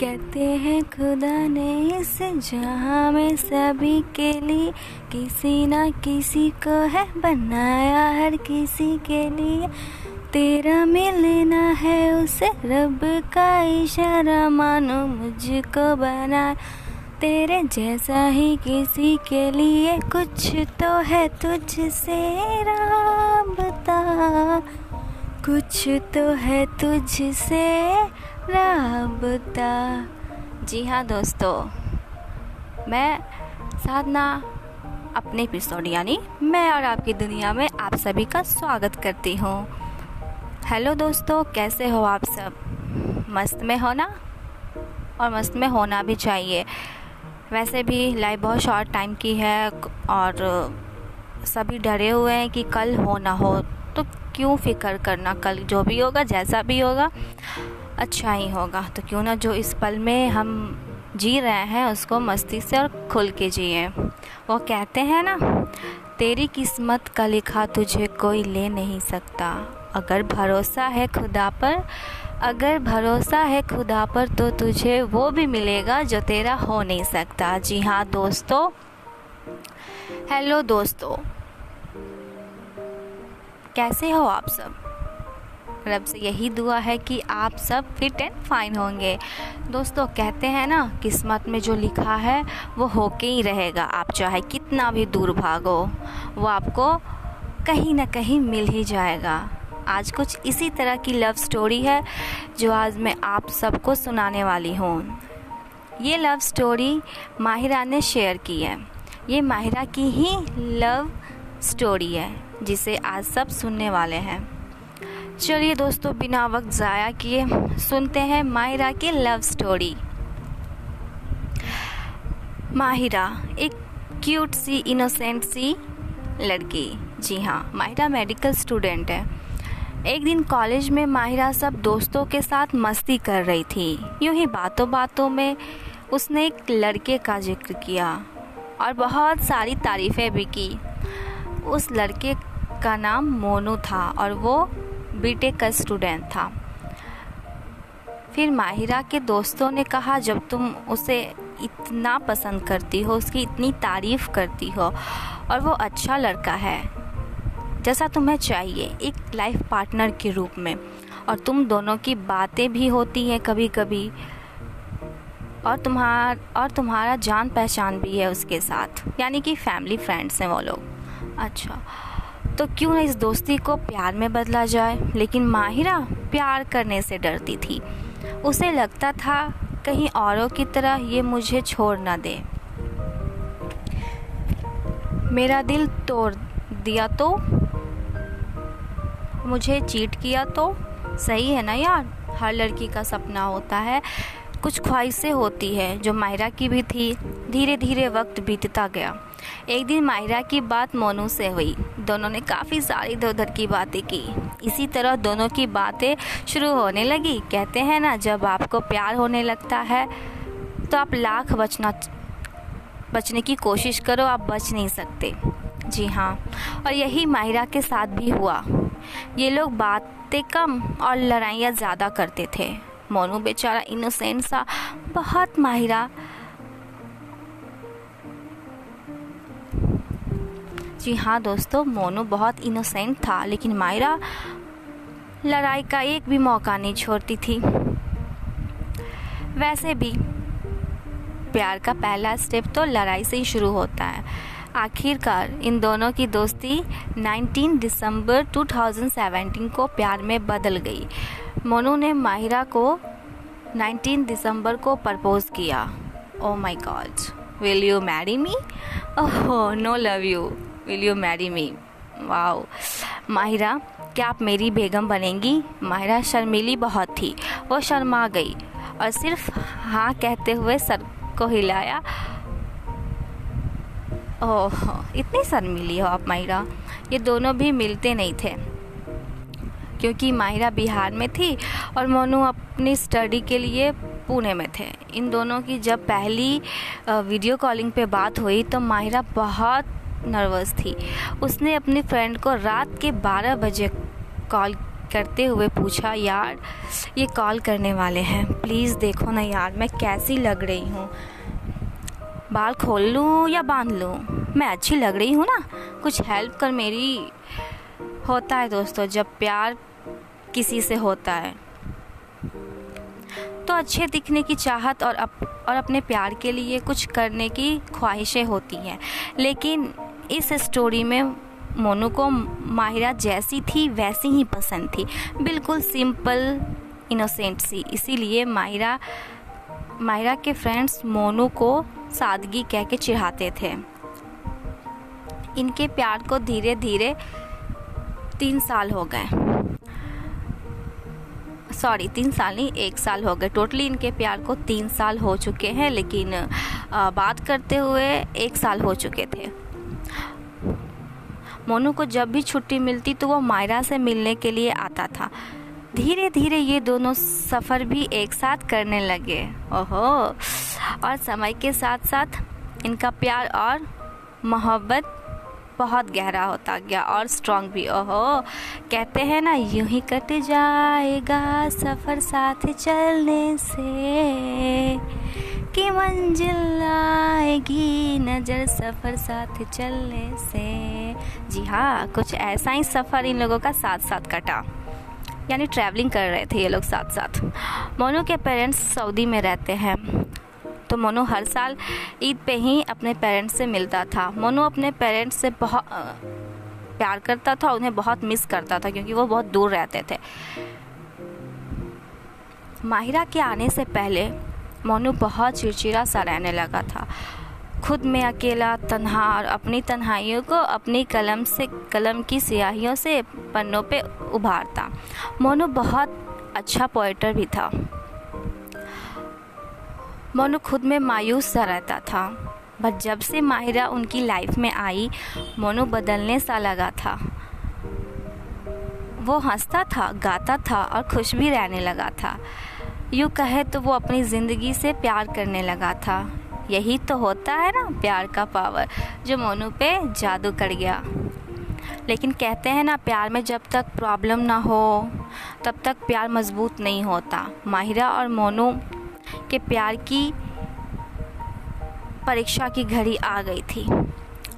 कहते हैं, खुदा ने इस जहाँ में सभी के लिए किसी ना किसी को है बनाया, हर किसी के लिए तेरा मिलना है, उसे रब का इशारा मानो मुझको बना। तेरे जैसा ही किसी के लिए कुछ तो है तुझसे राबता। कुछ तो है तुझसे राबता। जी हाँ दोस्तों, मैं साधना अपने एपिसोड यानी मैं और आपकी दुनिया में आप सभी का स्वागत करती हूँ। हेलो दोस्तों, कैसे हो आप सब? मस्त में हो ना? और मस्त में होना भी चाहिए। वैसे भी लाइफ बहुत शॉर्ट टाइम की है और सभी डरे हुए हैं कि कल हो ना हो तो क्यों फ़िक्र करना? कल जो भी होगा, जैसा भी होगा अच्छा ही होगा। तो क्यों ना जो इस पल में हम जी रहे हैं, उसको मस्ती से और खुल के जिए। वो कहते हैं ना, तेरी किस्मत का लिखा तुझे कोई ले नहीं सकता। अगर भरोसा है खुदा पर, अगर भरोसा है खुदा पर तो तुझे वो भी मिलेगा जो तेरा हो नहीं सकता। जी हाँ दोस्तों। हेलो दोस्तों। कैसे हो आप सब? रब से यही दुआ है कि आप सब फिट एंड फाइन होंगे। दोस्तों, कहते हैं ना, किस्मत में जो लिखा है, वो होके ही रहेगा। आप चाहे कितना भी दूर भागो, वो आपको कहीं ना कहीं मिल ही जाएगा। आज कुछ इसी तरह की लव स्टोरी है, जो आज मैं आप सबको सुनाने वाली हूँ। ये लव स्टोरी माहिरा ने शेयर की है। ये माहिरा की ही लव स्टोरी है, जिसे आज सब सुनने वाले हैं। चलिए दोस्तों, बिना वक्त ज़ाया किए सुनते हैं माहिरा की लव स्टोरी माहिरा, एक क्यूट सी इनोसेंट सी लड़की। जी हाँ माहिरा मेडिकल स्टूडेंट है। एक दिन कॉलेज में माहिरा सब दोस्तों के साथ मस्ती कर रही थी। यूँ ही बातों बातों में उसने एक लड़के का ज़िक्र किया और बहुत सारी तारीफ़ें भी की। उस लड़के का नाम मोनू था और वो बीटेक का स्टूडेंट था। फिर माहिरा के दोस्तों ने कहा, जब तुम उसे इतना पसंद करती हो, उसकी इतनी तारीफ़ करती हो, और वो अच्छा लड़का है, जैसा तुम्हें चाहिए, एक लाइफ पार्टनर के रूप में, और तुम दोनों की बातें भी होती हैं कभी कभी और तुम्हार, और तुम्हारा जान पहचान भी है उसके साथ, यानी कि फैमिली फ्रेंड्स हैं वो लोग। अच्छा। तो क्यों ना इस दोस्ती को प्यार में बदला जाए? लेकिन माहिरा प्यार करने से डरती थी। उसे लगता था, कहीं औरों की तरह ये मुझे छोड़ ना दे। मेरा दिल तोड़ दिया तो? मुझे चीट किया तो? सही है ना यार? हर लड़की का सपना होता है। कुछ ख्वाहिशें होती है जो माहिरा की भी थी। धीरे धीरे वक्त बीतता गया। एक दिन मायरा की बात मोनू से हुई। दोनों ने काफ़ी सारी इधर उधर की बातें की। इसी तरह दोनों की बातें शुरू होने लगी। कहते हैं ना, जब आपको प्यार होने लगता है तो आप लाख बचना, बचने की कोशिश करो, आप बच नहीं सकते। जी हाँ और यही माहिरा के साथ भी हुआ। ये लोग बातें कम और लड़ाइयाँ ज़्यादा करते थे। मोनू बेचारा इनोसेंट सा, बहुत माहिरा जी हाँ दोस्तों, मोनू बहुत इनोसेंट था, लेकिन मायरा लड़ाई का एक भी मौका नहीं छोड़ती थी। वैसे भी, प्यार का पहला स्टेप तो लड़ाई से ही शुरू होता है। आखिरकार, इन दोनों की दोस्ती 19 दिसंबर 2017 को प्यार में बदल गई। मोनू ने माहिरा को 19 दिसंबर को प्रपोज किया। ओ my God will you marry me oh no love you will you marry me? Wow. Mahira, क्या आप मेरी बेगम बनेंगी? माहिरा, शर्मीली बहुत थी। वो शर्मा गई और सिर्फ़ हाँ कहते हुए सर को हिलाया। ओह, इतनी शर्मीली हो आप माहिरा। ये दोनों भी मिलते नहीं थे। क्योंकि माहिरा बिहार में थी और मोनू अपनी स्टडी के लिए पुणे में थे। इन दोनों की जब पहली वीडियो कॉलिंग पे बात हुई तो माहिरा बहुत नर्वस थी। उसने अपनी फ्रेंड को रात के 12 बजे कॉल करते हुए पूछा यार ये कॉल करने वाले हैं। प्लीज़ देखो ना यार मैं कैसी लग रही हूँ। बाल खोल लूँ या बाँध लूँ? मैं अच्छी लग रही हूँ ना। कुछ हेल्प कर मेरी। होता है दोस्तों जब प्यार किसी से होता है। तो अच्छे दिखने की चाहत और अप, और अपने प्यार के लिए कुछ करने की ख्वाहिशें होती हैं। लेकिन इस स्टोरी में मोनू को माहिरा जैसी थी वैसी ही पसंद थी। बिल्कुल सिंपल इनोसेंट सी। इसीलिए माहिरा माहिरा के फ्रेंड्स मोनू को सादगी कह के चिढ़ाते थे। इनके प्यार को धीरे धीरे तीन साल हो गए। सॉरी तीन साल नहीं एक साल हो गए। टोटली इनके प्यार को तीन साल हो चुके हैं लेकिन आ, बात करते हुए एक साल हो चुके थे। मोनू को जब भी छुट्टी मिलती तो वो मायरा से मिलने के लिए आता था। धीरे धीरे ये दोनों सफ़र भी एक साथ करने लगे। ओहो। और समय के साथ साथ इनका प्यार और मोहब्बत बहुत गहरा होता गया और स्ट्रांग भी। ओहो। कहते हैं ना, यूँ ही कट जाएगा सफ़र साथ चलने से। कि मंजिल आएगी, नज़र सफ़र साथ चलने से। जी हाँ कुछ ऐसा ही सफ़र इन लोगों का साथ साथ कटा। यानी ट्रैवलिंग कर रहे थे ये लोग साथ साथ मोनू के पेरेंट्स सऊदी में रहते हैं। तो मोनू हर साल ईद पे ही अपने पेरेंट्स से मिलता था। मोनू अपने पेरेंट्स से बहुत प्यार करता था, उन्हें बहुत मिस करता था, क्योंकि वो बहुत दूर रहते थे। माहिरा के आने से पहले मोनू बहुत चिड़चिड़ा सा रहने लगा था। खुद में अकेला तन्हा और अपनी तन्हाइयों को अपनी कलम से, कलम की स्याहियों से पन्नों पे उभारता। मोनू बहुत अच्छा पोइटर भी था। मोनू खुद में मायूस सा रहता था। बट जब से माहिरा उनकी लाइफ में आई, मोनू बदलने सा लगा था। वो हंसता था, गाता था और खुश भी रहने लगा था। यूँ कहे तो वो अपनी ज़िंदगी से प्यार करने लगा था। यही तो होता है ना, प्यार का पावर, जो मोनू पे जादू कर गया। लेकिन कहते हैं ना, प्यार में जब तक प्रॉब्लम ना हो, तब तक प्यार मज़बूत नहीं होता। माहिरा और मोनू के प्यार की परीक्षा की घड़ी आ गई थी।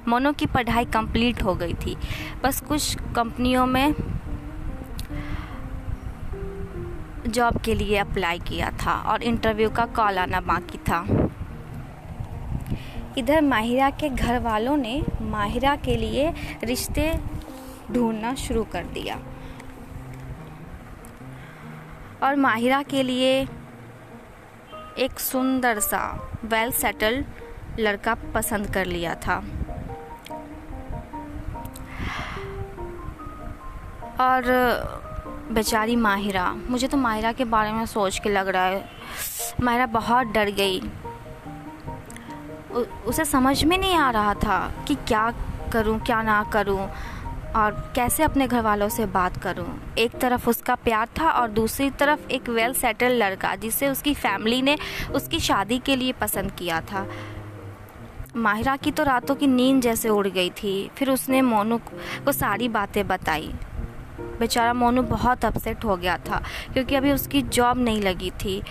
मोनू की पढ़ाई कंप्लीट हो गई थी। बस कुछ कंपनियों में जॉब के लिए अप्लाई किया था और इंटरव्यू का कॉल आना बाकी था। इधर माहिरा के घर वालों ने माहिरा के लिए रिश्ते ढूंढना शुरू कर दिया। और माहिरा के लिए एक सुंदर सा वेल सेटल्ड लड़का पसंद कर लिया था। और बेचारी माहिरा, मुझे तो माहिरा के बारे में सोच के लग रहा है। माहिरा बहुत डर गई। उसे समझ में नहीं आ रहा था कि क्या करूँ, क्या ना करूँ और कैसे अपने घर वालों से बात करूँ। एक तरफ़ उसका प्यार था और दूसरी तरफ़ एक वेल सेटल लड़का जिसे उसकी फैमिली ने उसकी शादी के लिए पसंद किया था। माहिरा की तो रातों की नींद जैसे उड़ गई थी। फिर उसने मोनू को सारी बातें बताई। बेचारा मोनू बहुत अपसेट हो गया था, क्योंकि अभी उसकी जॉब नहीं लगी थी।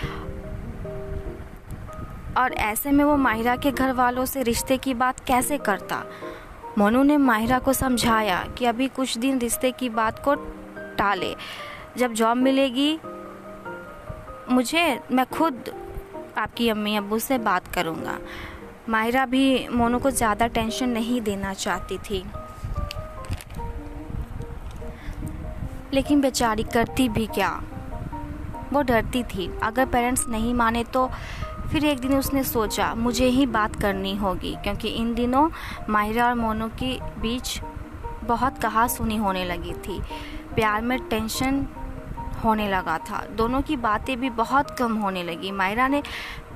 और ऐसे में वो माहिरा के घर वालों से रिश्ते की बात कैसे करता? मोनू ने माहिरा को समझाया कि अभी कुछ दिन रिश्ते की बात को टाले। जब जॉब मिलेगी, मुझे, मैं खुद आपकी अम्मी अबू से बात करूँगा। माहिरा भी मोनू को ज़्यादा टेंशन नहीं देना चाहती थी। लेकिन बेचारी करती भी क्या? वो डरती थी। अगर पेरेंट्स नहीं माने तो फिर एक दिन उसने सोचा, मुझे ही बात करनी होगी। क्योंकि इन दिनों माहिरा और मोनू के बीच बहुत कहा सुनी होने लगी थी। प्यार में टेंशन होने लगा था। दोनों की बातें भी बहुत कम होने लगी। मायरा ने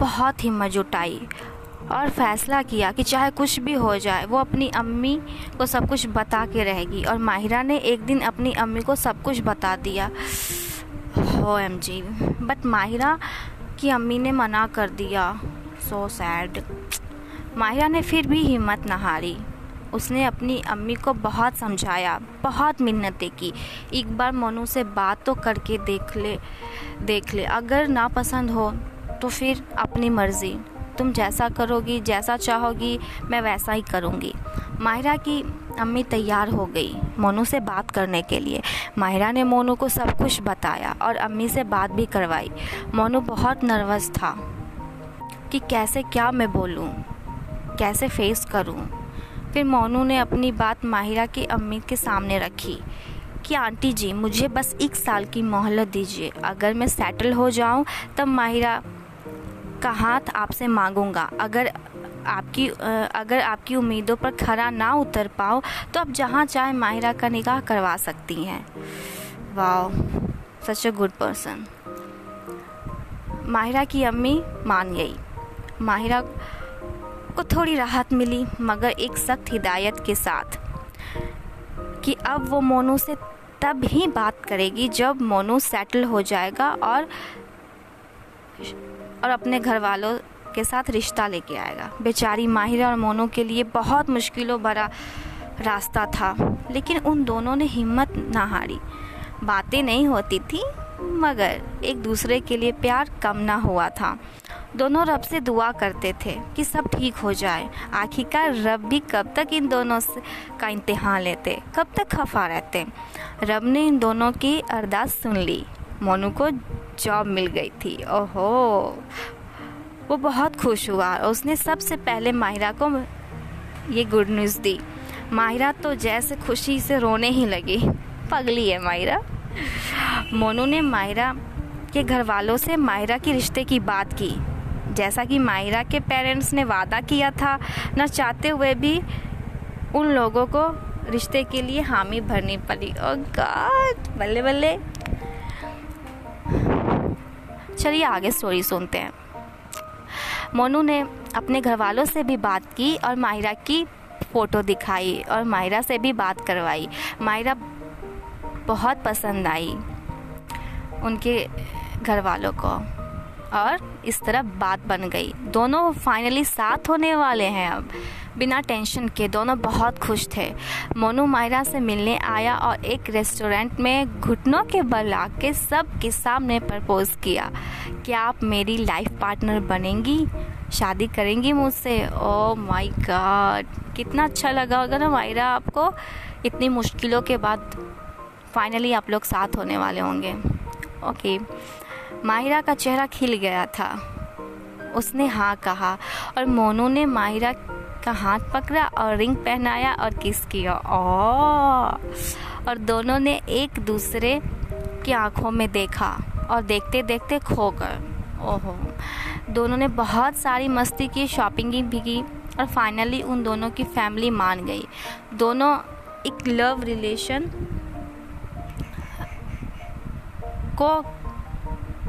बहुत हिम्मत जुटाई। और फैसला किया कि चाहे कुछ भी हो जाए, वो अपनी अम्मी को सब कुछ बता के रहेगी। और माहिरा ने एक दिन अपनी अम्मी को सब कुछ बता दिया। हो एम जी। बट माहिरा की अम्मी ने मना कर दिया। सो so सैड माहिरा ने फिर भी हिम्मत न हारी। उसने अपनी अम्मी को बहुत समझाया, बहुत मिन्नतें की। एक बार मोनू से बात तो करके देख ले देख ले। अगर ना पसंद हो तो फिर अपनी मर्ज़ी। तुम जैसा करोगी, जैसा चाहोगी, मैं वैसा ही करूँगी। माहिरा की अम्मी तैयार हो गई मोनू से बात करने के लिए। माहिरा ने मोनू को सब कुछ बताया और अम्मी से बात भी करवाई। मोनू बहुत नर्वस था कि कैसे क्या मैं बोलूँ, कैसे फेस करूँ। फिर मोनू ने अपनी बात माहिरा की अम्मी के सामने रखी कि, आंटी जी, मुझे बस एक साल की मोहलत दीजिए। अगर मैं सेटल हो जाऊँ, तब माहिरा का हाथ आपसे मांगूँगा। अगर आपकी अगर आपकी उम्मीदों पर खरा ना उतर पाओ तो आप जहाँ चाहे माहिरा का निकाह करवा सकती हैं। वाह such a good person Mahira की अम्मी मान गई। माहिरा को थोड़ी राहत मिली, मगर एक सख्त हिदायत के साथ कि अब वो मोनू से तब ही बात करेगी जब मोनू सेटल हो जाएगा और और अपने घर वालों के साथ रिश्ता लेके आएगा। बेचारी माहिरा और मोनू के लिए बहुत मुश्किलों भरा रास्ता था, लेकिन उन दोनों ने हिम्मत ना हारी। बातें नहीं होती थी, मगर एक दूसरे के लिए प्यार कम ना हुआ था। दोनों रब से दुआ करते थे कि सब ठीक हो जाए। आखिरकार रब भी कब तक इन दोनों से का इम्तहान लेते, कब तक खफा रहते। रब ने इन दोनों की अरदास सुन ली। मोनू को जॉब मिल गई थी। ओहो। वो बहुत खुश हुआ। और उसने सबसे पहले माहिरा को ये गुड न्यूज़ दी। माहिरा तो जैसे खुशी से रोने ही लगी। पगली है माहिरा। मोनू ने माहिरा के घर वालों से माहिरा की रिश्ते की बात की। जैसा कि माहिरा के पेरेंट्स ने वादा किया था, न चाहते हुए भी उन लोगों को रिश्ते के लिए हामी भरनी पड़ी। और गॉड बल्ले बल्ले चलिए आगे स्टोरी सुनते हैं। मोनू ने अपने घर वालों से भी बात की और माहिरा की फ़ोटो दिखाई और माहिरा से भी बात करवाई। माहिरा बहुत पसंद आई उनके घर वालों को और इस तरह बात बन गई। दोनों फाइनली साथ होने वाले हैं अब। बिना टेंशन के दोनों बहुत खुश थे। मोनू मायरा से मिलने आया और एक रेस्टोरेंट में घुटनों के बल आके सब के सामने प्रपोज किया। क्या आप मेरी लाइफ पार्टनर बनेंगी? शादी करेंगी मुझसे? ओ माय गॉड कितना अच्छा लगा होगा ना मायरा आपको? इतनी मुश्किलों के बाद फाइनली आप लोग साथ होने वाले होंगे। ओके माहिरा का चेहरा खिल गया था। उसने हाँ कहा और मोनू ने माहिरा का हाथ पकड़ा और रिंग पहनाया और किस किया। और दोनों ने एक दूसरे की आँखों में देखा और देखते देखते खो गए। ओहो। दोनों ने बहुत सारी मस्ती की, शॉपिंग भी की और फाइनली उन दोनों की फैमिली मान गई। दोनों एक लव रिलेशन को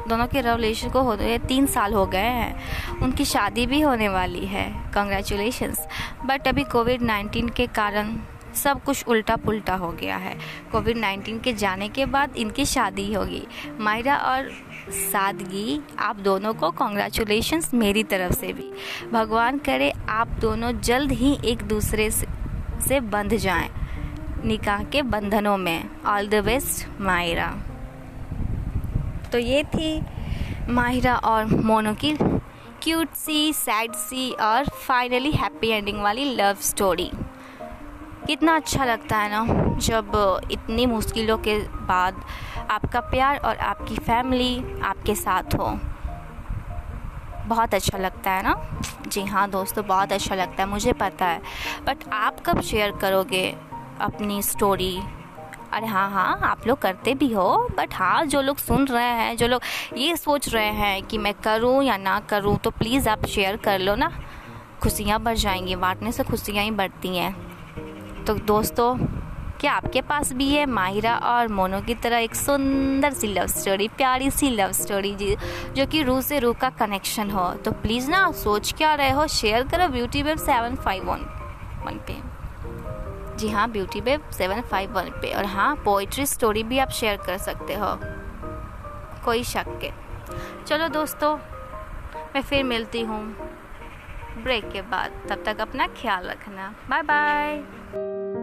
दोनों के रिलेशन को हो गए तीन साल हो गए हैं। उनकी शादी भी होने वाली है। कंग्रेचुलेशंस बट अभी कोविड नाइन्टीन के कारण सब कुछ उल्टा पुल्टा हो गया है। कोविड नाइन्टीन के जाने के बाद इनकी शादी होगी। मायरा और सादगी, आप दोनों को कॉन्ग्रेचुलेशंस मेरी तरफ़ से भी। भगवान करे आप दोनों जल्द ही एक दूसरे से बंध जाएँ। निकाह के बंधनों में। All the best Maira. तो ये थी माहिरा और मोनो की क्यूट सी सैड सी और फाइनली हैप्पी एंडिंग वाली लव स्टोरी कितना अच्छा लगता है ना जब इतनी मुश्किलों के बाद आपका प्यार और आपकी फैमिली आपके साथ हो। बहुत अच्छा लगता है ना? जी हाँ दोस्तों, बहुत अच्छा लगता है, मुझे पता है। बट आप कब शेयर करोगे अपनी स्टोरी अरे हाँ हाँ आप लोग करते भी हो बट हाँ जो लोग सुन रहे हैं, जो लोग ये सोच रहे हैं कि मैं करूँ या ना करूँ तो प्लीज़ आप शेयर कर लो ना। खुशियाँ बढ़ जाएँगी, बांटने से खुशियाँ ही बढ़ती हैं। तो दोस्तों, क्या आपके पास भी है माहिरा और मोनो की तरह एक सुंदर सी लव स्टोरी प्यारी सी लव स्टोरी जी, जो कि रूह से रूह का कनेक्शन हो? तो प्लीज़ ना, सोच क्या रहे हो? शेयर करो beauty web seven five one one पे। जी हाँ beauty babe seven five one पे। और हाँ पोइट्री स्टोरी भी आप शेयर कर सकते हो। कोई शक के। चलो दोस्तों, मैं फिर मिलती हूँ। ब्रेक के बाद। तब तक अपना ख्याल रखना। Bye bye